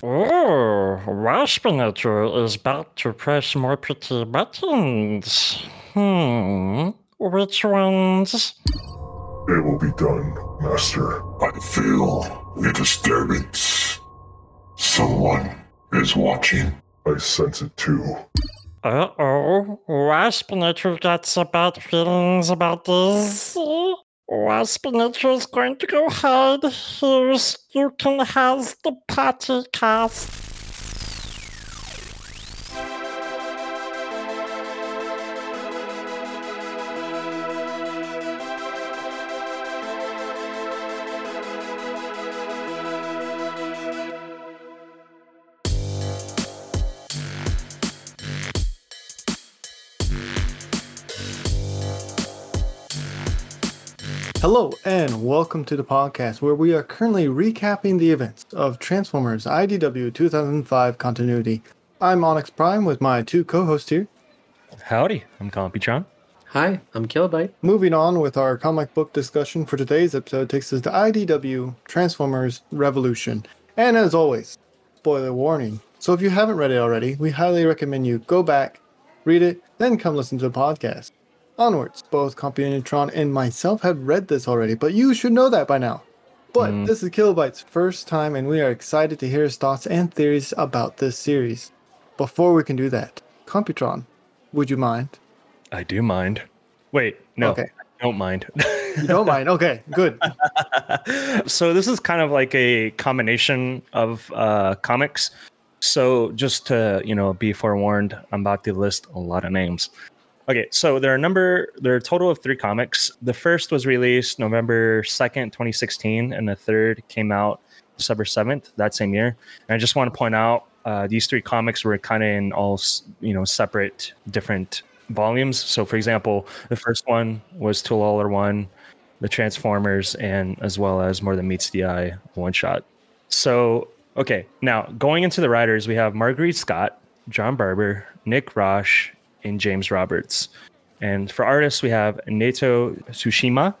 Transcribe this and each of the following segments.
Oh, Waspinator is about to press more pretty buttons. Hmm, which ones? It will be done, Master. I feel a disturbance. Someone is watching. I sense it too. Uh oh, Waspinator got some bad feelings about this. Waspinator is going to go hide. Here's you can has the party cast. Hello, and welcome to the podcast where we are currently recapping the events of Transformers IDW 2005 continuity. I'm Onyx Prime with my two co hosts here. Howdy, I'm Computron. Hi, I'm Kilobyte. Moving on with our comic book discussion for today's episode takes us to IDW Transformers Revolution. And as always, spoiler warning. So if you haven't read it already, we highly recommend you go back, read it, then come listen to the podcast. Onwards, both Computron and myself have read this already, but you should know that by now. But Mm. this is Kilobyte's first time, and we are excited to hear his thoughts and theories about this series. Before we can do that, Computron, would you mind? I do mind. Wait, no, Okay. I don't mind. You don't mind? Okay, good. so this is kind of like a combination of uh, comics. So just to you know be forewarned, I'm about to list a lot of names. Okay, so there are a number. There are a total of three comics. The first was released November second, 2016, and the third came out December 7th that same year. And I just want to point out uh, these three comics were kind of in all you know separate, different volumes. So, for example, the first one was Tool All One, the Transformers, and as well as More Than Meets the Eye one shot. So, okay, now going into the writers, we have Mairghread Scott, John Barber, Nick Roche, and James Roberts. And for artists, we have Nato Tsushima,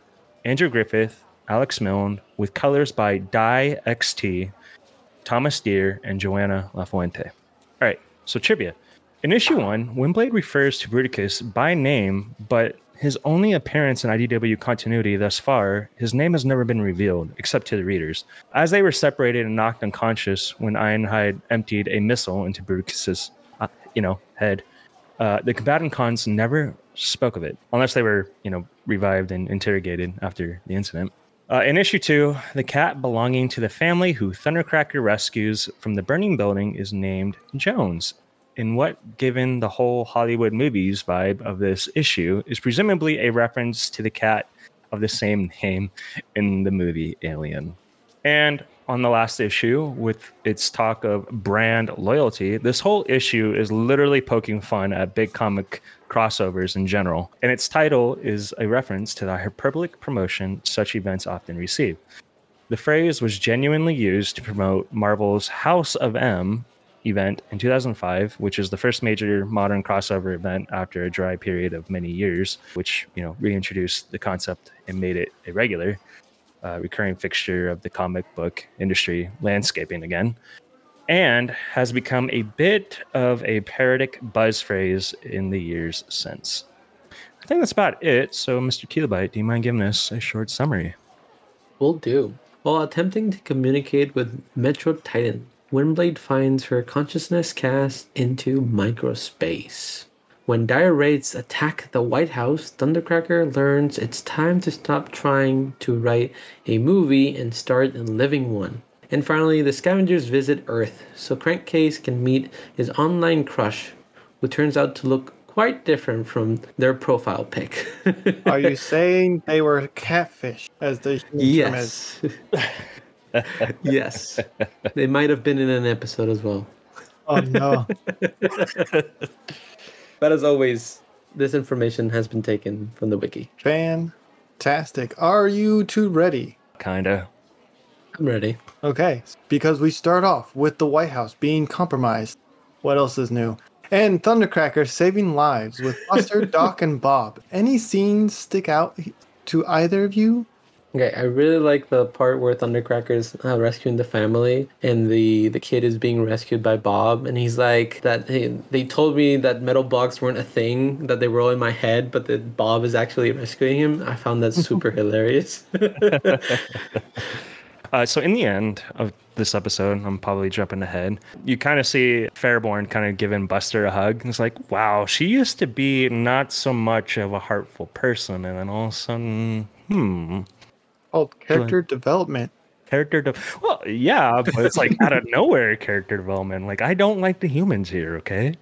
Andrew Griffith, Alex Milne, with colors by Dai XT, Thomas Deere, and Joana Lafuente. All right, so trivia. In issue one, Windblade refers to Bruticus by name, but his only appearance in IDW continuity thus far, his name has never been revealed, except to the readers. As they were separated and knocked unconscious when Ironhide emptied a missile into Bruticus's, uh, you know, head, uh, the Combaticons never spoke of it, unless they were, you know, revived and interrogated after the incident. Uh, in issue two, the cat belonging to the family who Thundercracker rescues from the burning building is named Jones. In what, given the whole Hollywood movies vibe of this issue, is presumably a reference to the cat of the same name in the movie Alien. And on the last issue, with its talk of brand loyalty, this whole issue is literally poking fun at big comic crossovers in general. And its title is a reference to the hyperbolic promotion such events often receive. The phrase was genuinely used to promote Marvel's House of M event in 2005, which is the first major modern crossover event after a dry period of many years, which you know reintroduced the concept and made it a regular uh, recurring fixture of the comic book industry landscaping again, and has become a bit of a parodic buzz phrase in the years since. I think that's about it. So, Mr. Kilobyte, do you mind giving us a short summary? Will do. While attempting to communicate with Metro Titan, Windblade finds her consciousness cast into microspace. When Dire Wraiths attack the White House, Thundercracker learns it's time to stop trying to write a movie and start a living one. And finally, the scavengers visit Earth so Crankcase can meet his online crush, who turns out to look quite different from their profile pic. Are you saying they were catfish, as the? Yes. yes. They might have been in an episode as well. Oh no. But as always, this information has been taken from the wiki. Fantastic. Are you two ready? Kinda. I'm ready. Okay, because we start off with the White House being compromised. What else is new? And Thundercracker saving lives with Buster, Doc, and Bob. Any scenes stick out to either of you? Okay, I really like the part where Thundercracker's uh, rescuing the family, and the the kid is being rescued by Bob, and he's like that. Hey, they told me that metal blocks weren't a thing, that they were all in my head, but that Bob is actually rescuing him. I found that super hilarious. Uh, so in the end of this episode, I'm probably jumping ahead. You kind of see Faireborn kind of giving Buster a hug. It's like, wow, she used to be not so much of a heartful person, and then all of a sudden, hmm, Called character development. character. De- well, yeah, but it's like out of nowhere character development. Like I don't like the humans here. Okay.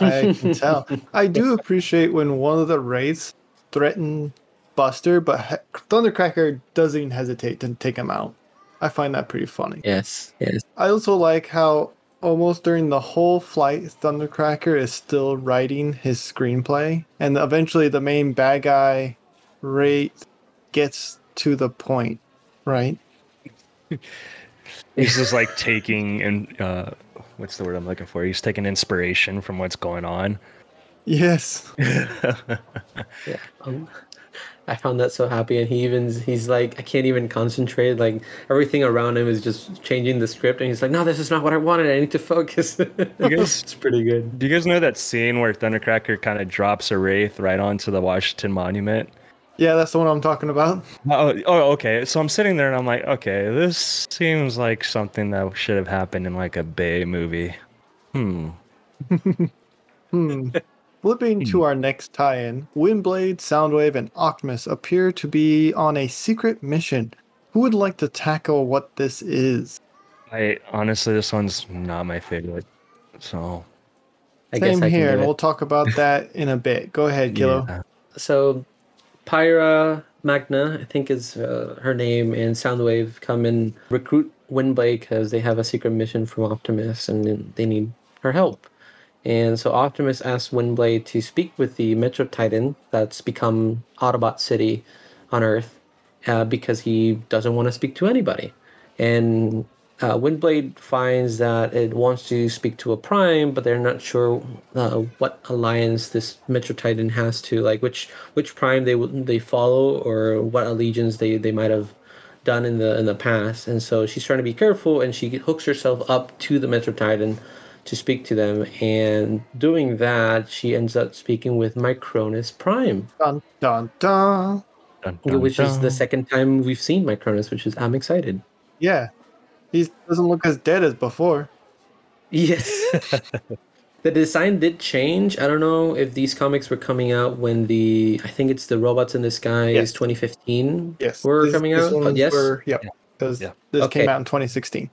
I can tell. I do appreciate when one of the wraiths threaten Buster, but he- Thundercracker doesn't even hesitate to take him out. I find that pretty funny. yes, yes. I also like how almost during the whole flight, Thundercracker is still writing his screenplay, and eventually the main bad guy, Wraith, gets to the point, right? He's just like taking and uh, what's the word I'm looking for? He's taking inspiration from what's going on. Yes. Yeah. Um, I found that so happy, and he even he's like, I can't even concentrate. Like everything around him is just changing the script, and he's like, No, this is not what I wanted. I need to focus. guys- it's pretty good. Do you guys know that scene where Thundercracker kind of drops a wraith right onto the Washington Monument? Yeah, that's the one I'm talking about. Oh, oh, okay. So I'm sitting there and I'm like, okay, this seems like something that should have happened in like a Bay movie. Hmm. Hmm. Flipping to our next tie-in, Windblade, Soundwave, and Optimus appear to be on a secret mission. Who would like to tackle what this is? I honestly, this one's not my favorite. So I Same guess I here, and we'll talk about that in a bit. Go ahead, Kilo. yeah. so Pyra Magna, I think is uh, her name, and Soundwave come and recruit Windblade because they have a secret mission from Optimus and they need her help. And so Optimus asks Windblade to speak with the Metro Titan that's become Autobot City on Earth uh, because he doesn't want to speak to anybody. And uh, Windblade finds that it wants to speak to a Prime, but they're not sure uh, what alliance this Metro Titan has to, like which which Prime they will they follow or what allegiance they they might have done in the in the past. And so she's trying to be careful, and she hooks herself up to the Metro Titan to speak to them. And doing that, she ends up speaking with Micronus Prime, Dun dun dun. Dun, dun, which is the dun. second time we've seen Micronus, which is I'm excited. Yeah, he doesn't look as dead as before. Yes. the design did change. I don't know if these comics were coming out when the I think it's the Robots in Disguise Yes. is 2015. Yes, Were these- coming these out? Oh, yes. were- yep. Because Yeah. this Okay. came out in 2016.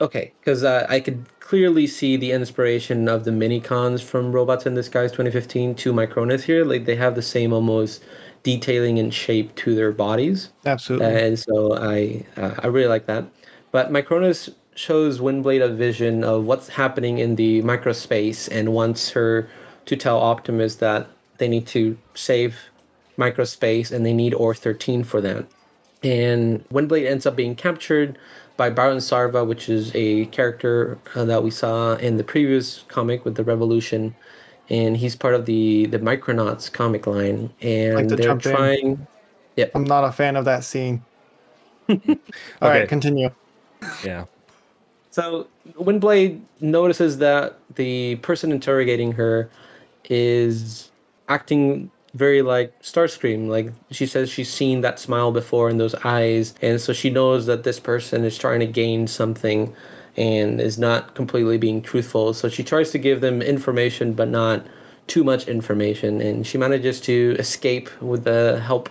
Okay, because uh, I could clearly see the inspiration of the mini cons from Robots in Disguise 2015 to Micronus here. Like they have the same almost detailing and shape to their bodies. Absolutely. and so I uh, I really like that. But Micronus shows Windblade a vision of what's happening in the microspace and wants her to tell Optimus that they need to save microspace and they need Ore-13 for that. And Windblade ends up being captured by Baron Sarva, which is a character uh, that we saw in the previous comic with the Revolution. And he's part of the the Micronauts comic line, and to they're jump in. trying. I'm not a fan of that scene. All right, Okay. continue. Yeah. So Windblade notices that the person interrogating her is acting very like Starscream. Like she says she's seen that smile before in those eyes, and so she knows that this person is trying to gain something and is not completely being truthful. So she tries to give them information, but not too much information, and she manages to escape with the help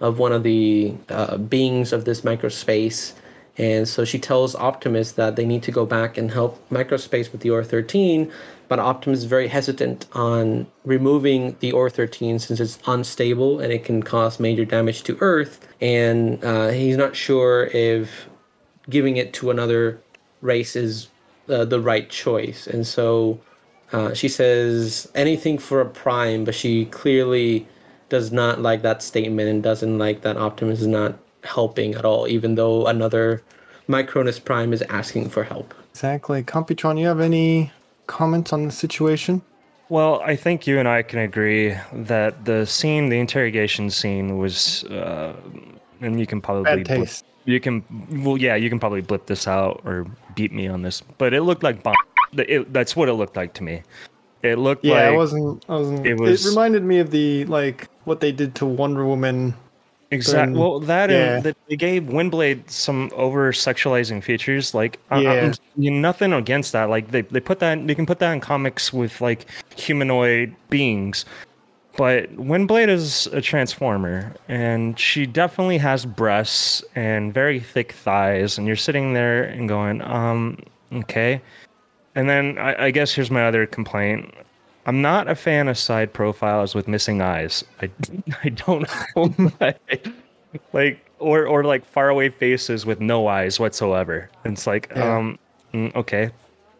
of one of the uh, beings of this microspace. And so she tells Optimus that they need to go back and help Microspace with the Ore-13, but Optimus is very hesitant on removing the Ore-13 since it's unstable and it can cause major damage to Earth. And uh, he's not sure if giving it to another race is uh, the right choice. And so uh, she says anything for a prime, but she clearly does not like that statement and doesn't like that Optimus is not helping at all, even though another Micronus Prime is asking for help. Exactly. Computron, you have any comments on the situation? Well, I think you and I can agree that the scene, the interrogation scene, was uh, and you can probably Bad blip, taste. you can well yeah you can probably blip this out or beat me on this, but it looked like bomb. It, that's what it looked like to me. It looked Yeah, like it wasn't. I wasn't. it It, reminded me of the like what they did to Wonder Woman. Exactly. then- Well, that yeah. and that they gave Windblade some over sexualizing features. Like, Yeah. I'm nothing against that. Like, they they put that they can put that in comics with like humanoid beings, but Windblade is a transformer, and she definitely has breasts and very thick thighs. And you're sitting there and going, um, okay. And then I, I guess here's my other complaint. I'm not a fan of side profiles with missing eyes. I, I don't know. like or or like faraway faces with no eyes whatsoever. It's like Yeah. um mm, okay.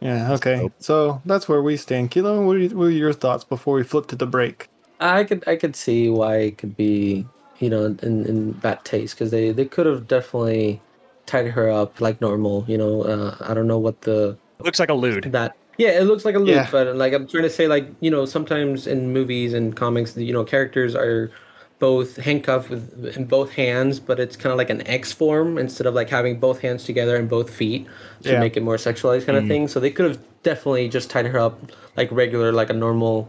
Yeah. Okay. So that's where we stand. Kilo, what are, you, what are your thoughts before we flip to the break? I could I could see why it could be you know in, in bad taste because they they could have definitely tied her up like normal. You know, uh, I don't know what the Looks like a lewd. that yeah it looks like a loop Yeah. but like i'm trying to say like you know sometimes in movies and comics you know characters are both handcuffed with in both hands but it's kind of like an x form instead of like having both hands together and both feet to Yeah. make it more sexualized kind of mm-hmm. thing so they could have definitely just tied her up like regular like a normal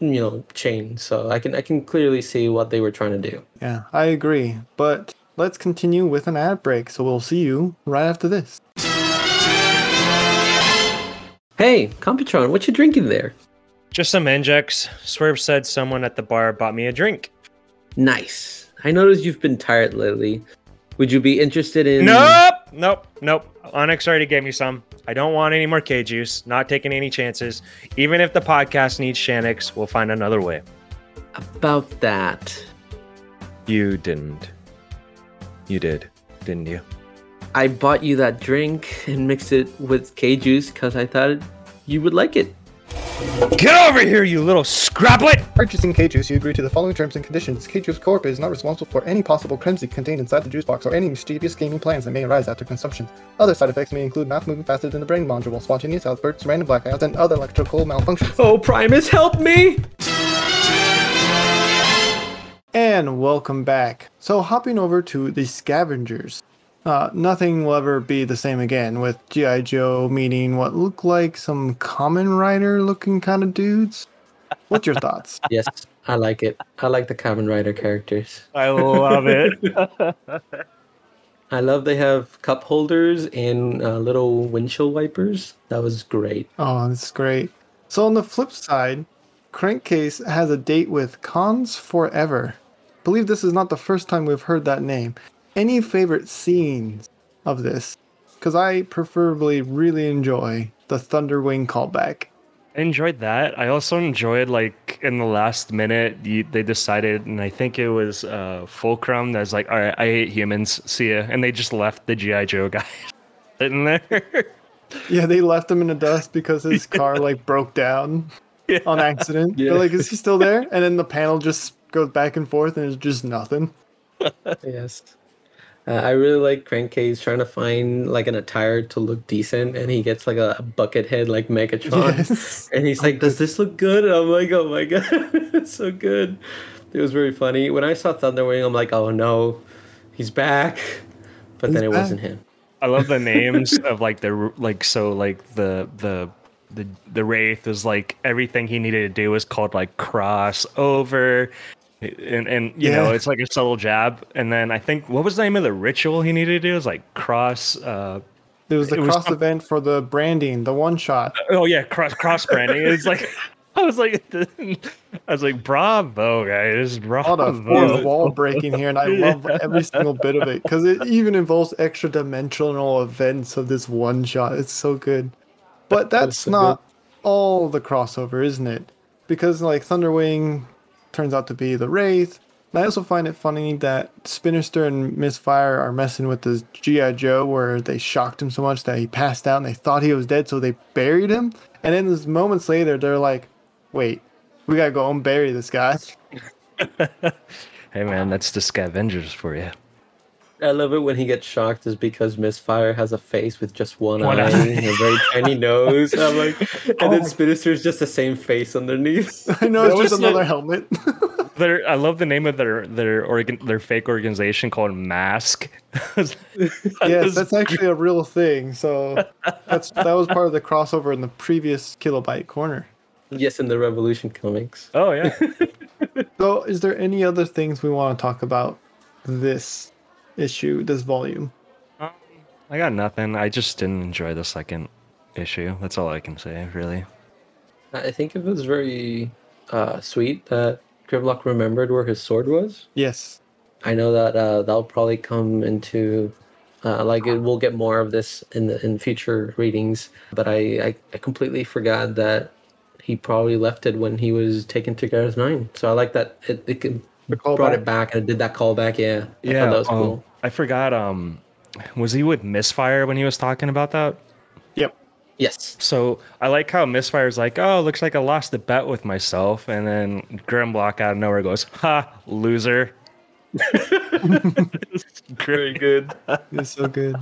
you know chain so i can i can clearly see what they were trying to do Yeah, I agree. But let's continue with an ad break. So we'll see you right after this. Hey computron what you drinking there Just some Engex. Swerve said someone at the bar bought me a drink. nice i noticed you've been tired lately would you be interested in Nope, nope, nope. Onyx already gave me some. I don't want any more K juice. Not taking any chances. Even if the podcast needs Shanix, we'll find another way. about that You didn't. You did, didn't you? I bought you that drink and mixed it with K juice because I thought you would like it. Get over here, you little scraplet! Purchasing K-Juice, you agree to the following terms and conditions. K-Juice Corp is not responsible for any possible crimson contained inside the juice box or any mischievous gaming plans that may arise after consumption. Other side effects may include mouth moving faster than the brain module, while spontaneous outbursts, random blackouts, and other electrical malfunctions. Oh, Primus, help me! And welcome back. So, hopping over to the scavengers. Uh, nothing will ever be the same again with G.I. Joe meeting what look like some common rider looking kind of dudes. What's your thoughts? Yes, I like it. I like the common Rider characters. I love it. I love they have cup holders and uh, little windshield wipers. That was great. Oh, that's great. So, on the flip side, Crankcase has a date with Cons Forever. believe this is not the first time we've heard that name. Any favorite scenes of this? Because I preferably really enjoy the Thunderwing callback. I enjoyed that. I also enjoyed like in the last minute you, they decided, and I think it was uh, Fulcrum that's like, all right, I hate humans. See ya, and they just left the GI Joe guy sitting there. Yeah, they left him in the dust because his car like broke down on accident. Yeah. They're like, is he still there? And then the panel just goes back and forth and it's just nothing. Yes. Uh, I really like Crankcase trying to find like an attire to look decent, and he gets like a, a bucket head like Megatron. Yes. And he's like, "Does this look good?" And I'm like, "Oh my god, it's so good!" It was very funny. When I saw Thunderwing, I'm like, "Oh no, he's back!" But then it back. wasn't him. I love the names of like the like so like the the the the wraith is like everything he needed to do was called like cross over and and you know it's like a subtle jab and then I think what was the name of the ritual he needed to do it was like cross uh It was the It cross some- event for the branding, the one shot. oh yeah cross cross branding it's like I was like I was like bravo guys bravo wall breaking here, and I love every single bit of it because it even involves extra dimensional events of this one shot. It's so good. But that's so not all the crossover, isn't it? Because like Thunderwing turns out to be the Wraith. And I also find it funny that Spinister and Misfire are messing with this G.I. Joe where they shocked him so much that he passed out and they thought he was dead, so they buried him. And then this moments later, they're like, wait, we gotta go and bury this guy. hey man that's the scavengers for you I love it when he gets shocked, is because Misfire has a face with just one, One eye, eye. and a very tiny nose. I'm like, and Oh. then Spinister's just the same face underneath. I know it's just another the- helmet. their I love the name of their their organ their fake organization called Mask. yes, that's actually a real thing. So that's that was part of the crossover in the previous Kilobyte corner. Yes, in the Revolution comics. Oh yeah. So, is there any other things we want to talk about this issue, this volume? Um, I got nothing. I just didn't enjoy the second issue. That's all I can say, really. I think it was very uh, sweet that Grimlock remembered where his sword was. Yes. I know that uh, that'll probably come into uh, like it, we'll get more of this in the in future readings. But I, I, I completely forgot that he probably left it when he was taken to Garrus Nine. So I like that it, it can, The brought callback. it back and did that callback. Yeah, I Yeah, that was um, cool. I forgot. Um, was he with Misfire when he was talking about that? Yep. Yes, So I like how Misfire's like, oh, looks like I lost the bet with myself, and then Grimlock out of nowhere goes, ha, loser. very good. It's so good.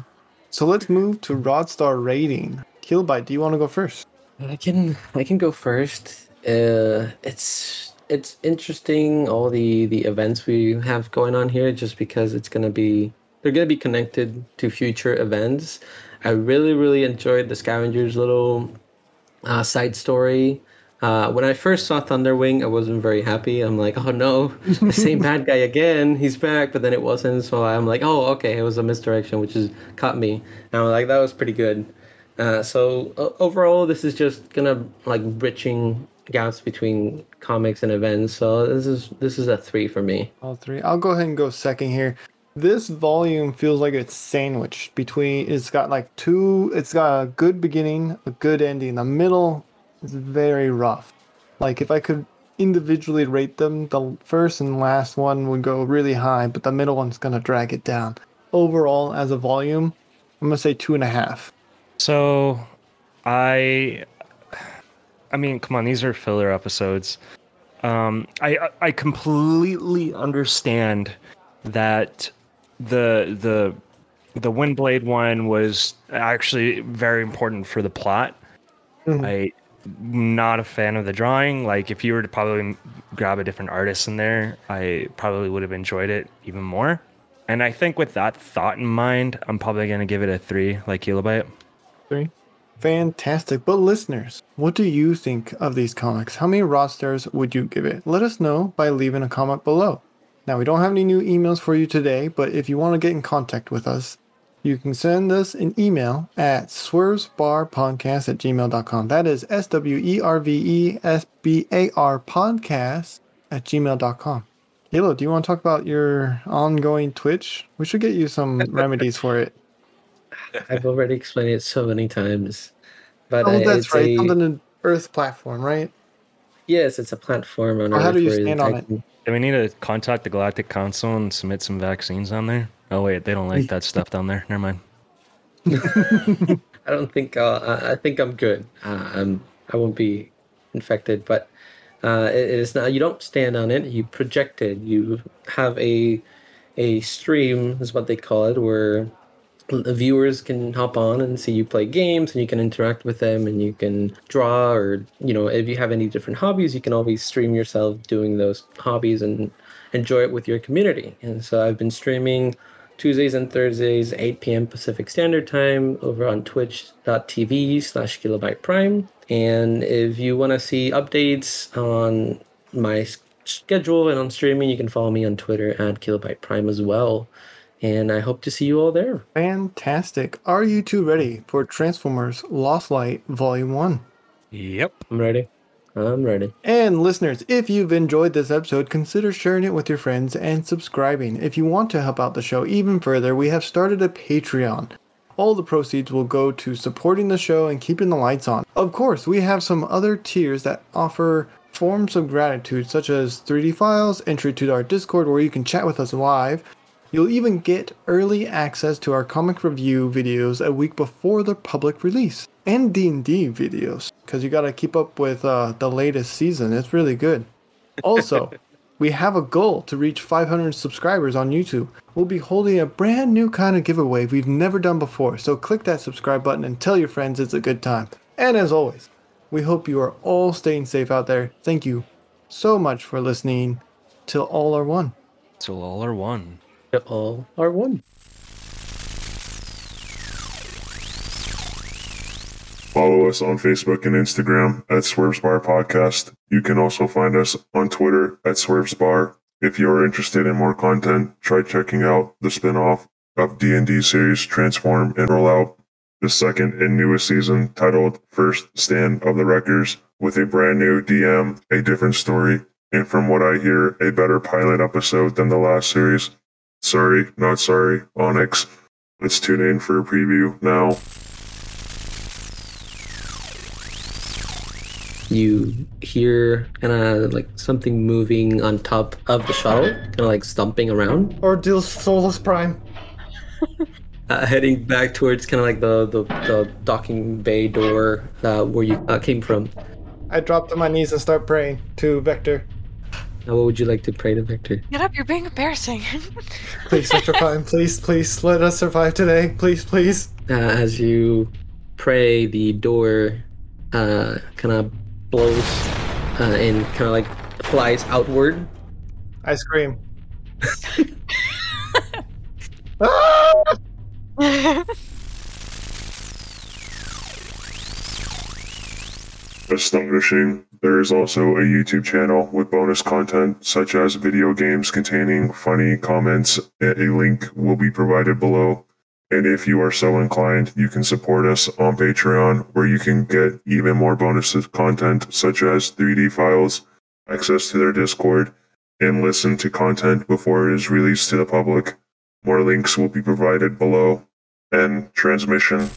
So let's move to Rodstar rating. Kilobyte, do you want to go first? I can I can go first. Uh, it's it's interesting all the the events we have going on here, just because it's gonna be they're gonna be connected to future events. I really really enjoyed the Scavengers little uh, side story. Uh, when I first saw Thunderwing, I wasn't very happy. I'm like, oh no, the same bad guy again. He's back, but then it wasn't. So I'm like, oh okay, it was a misdirection, which has caught me. And I'm like, that was pretty good. Uh, so o- overall, this is just gonna like bridging gaps between comics and events. So this is this is a three for me. All three. I'll go ahead and go second here. This volume feels like it's sandwiched between. It's got like two. It's got a good beginning, a good ending. The middle is very rough. Like if I could individually rate them, the first and last one would go really high, but the middle one's gonna drag it down. Overall, as a volume, I'm gonna say two and a half. So, I, I mean, come on, these are filler episodes. Um, I I- completely understand that the the the Windblade one was actually very important for the plot. Mhm. I not a fan of the drawing. Like if you were to probably grab a different artist in there, I probably would have enjoyed it even more. And I think with that thought in mind, I'm probably gonna give it a three, like Kilobyte. Three. Fantastic. But listeners, what do you think of these comics? How many rod stars would you give it? Let us know by leaving a comment below. Now, we don't have any new emails for you today, but if you want to get in contact with us, you can send us an email at swervesbarpodcast at gmail.com. That is S W E R V E S B A R podcast at gmail.com. Halo, do you want to talk about your ongoing Twitch? We should get you some remedies for it. I've already explained it so many times, but Oh, uh, that's it's right. a- On the Earth platform, right? yes, it's a platform on Or how Earth do you stand on it? Do we need to contact the Galactic Council and submit some vaccines on there? Oh wait, they don't like that stuff down there. Never mind. I don't think uh, I, I think I'm good. Uh, I'm I won't be infected, but uh, it, it is not. You don't stand on it. You project it. You have a a stream is what they call it, where the viewers can hop on and see you play games, and you can interact with them, and you can draw, or you know, if you have any different hobbies, you can always stream yourself doing those hobbies and enjoy it with your community. And so I've been streaming Tuesdays and Thursdays, 8 p.m. Pacific Standard Time over on twitch.tv slash kilobyte prime. And if you want to see updates on my schedule and on streaming, you can follow me on Twitter at kilobyte prime as well. And I hope to see you all there. Fantastic. Are you two ready for Transformers Lost Light Volume 1? Yep. I'm ready. I'm ready. And listeners, if you've enjoyed this episode, consider sharing it with your friends and subscribing. If you want to help out the show even further, we have started a Patreon. All the proceeds will go to supporting the show and keeping the lights on. Of course, we have some other tiers that offer forms of gratitude, such as 3D files, entry to our Discord where you can chat with us live. You'll even get early access to our comic review videos a week before the public release, and D&D videos, because you got to keep up with uh, the latest season. It's really good. Also, we have a goal to reach 500 subscribers on YouTube. We'll be holding a brand new kind of giveaway we've never done before, so click that subscribe button and tell your friends it's a good time. And as always, we hope you are all staying safe out there. Thank you so much for listening. till all are one. Till all are one. All are one. Follow us on Facebook and Instagram at Swerves Bar Podcast. You can also find us on Twitter at Swerves Bar. If you are interested in more content, try checking out the spin-off of D&D series Transform and Rollout, the second and newest season titled First Stand of the Wreckers with a brand new DM, a different story, and from what I hear, a better pilot episode than the last series. Sorry, not sorry, Onyx. Let's tune in for a preview now. You hear kind of like something moving on top of the shuttle, kind of like stomping around, Or deal Solus Prime. uh, heading back towards kind of like the, the, the docking bay door uh, where you uh, came from. I drop to my knees and start praying to Vector. Now, what would you like to pray to Vector? Get up, you're being embarrassing. Please, Vector Prime, please, please, let us survive today. Please, please. Uh, as you pray, the door uh, kind of blows uh, and kind of like flies outward. I scream. Ah! Astonishing. There is also a YouTube channel with bonus content such as video games containing funny comments. A link will be provided below. And if you are so inclined, you can support us on Patreon where you can get even more bonus content such as 3D files, access to their Discord, and listen to content before it is released to the public. More links will be provided below. And transmission.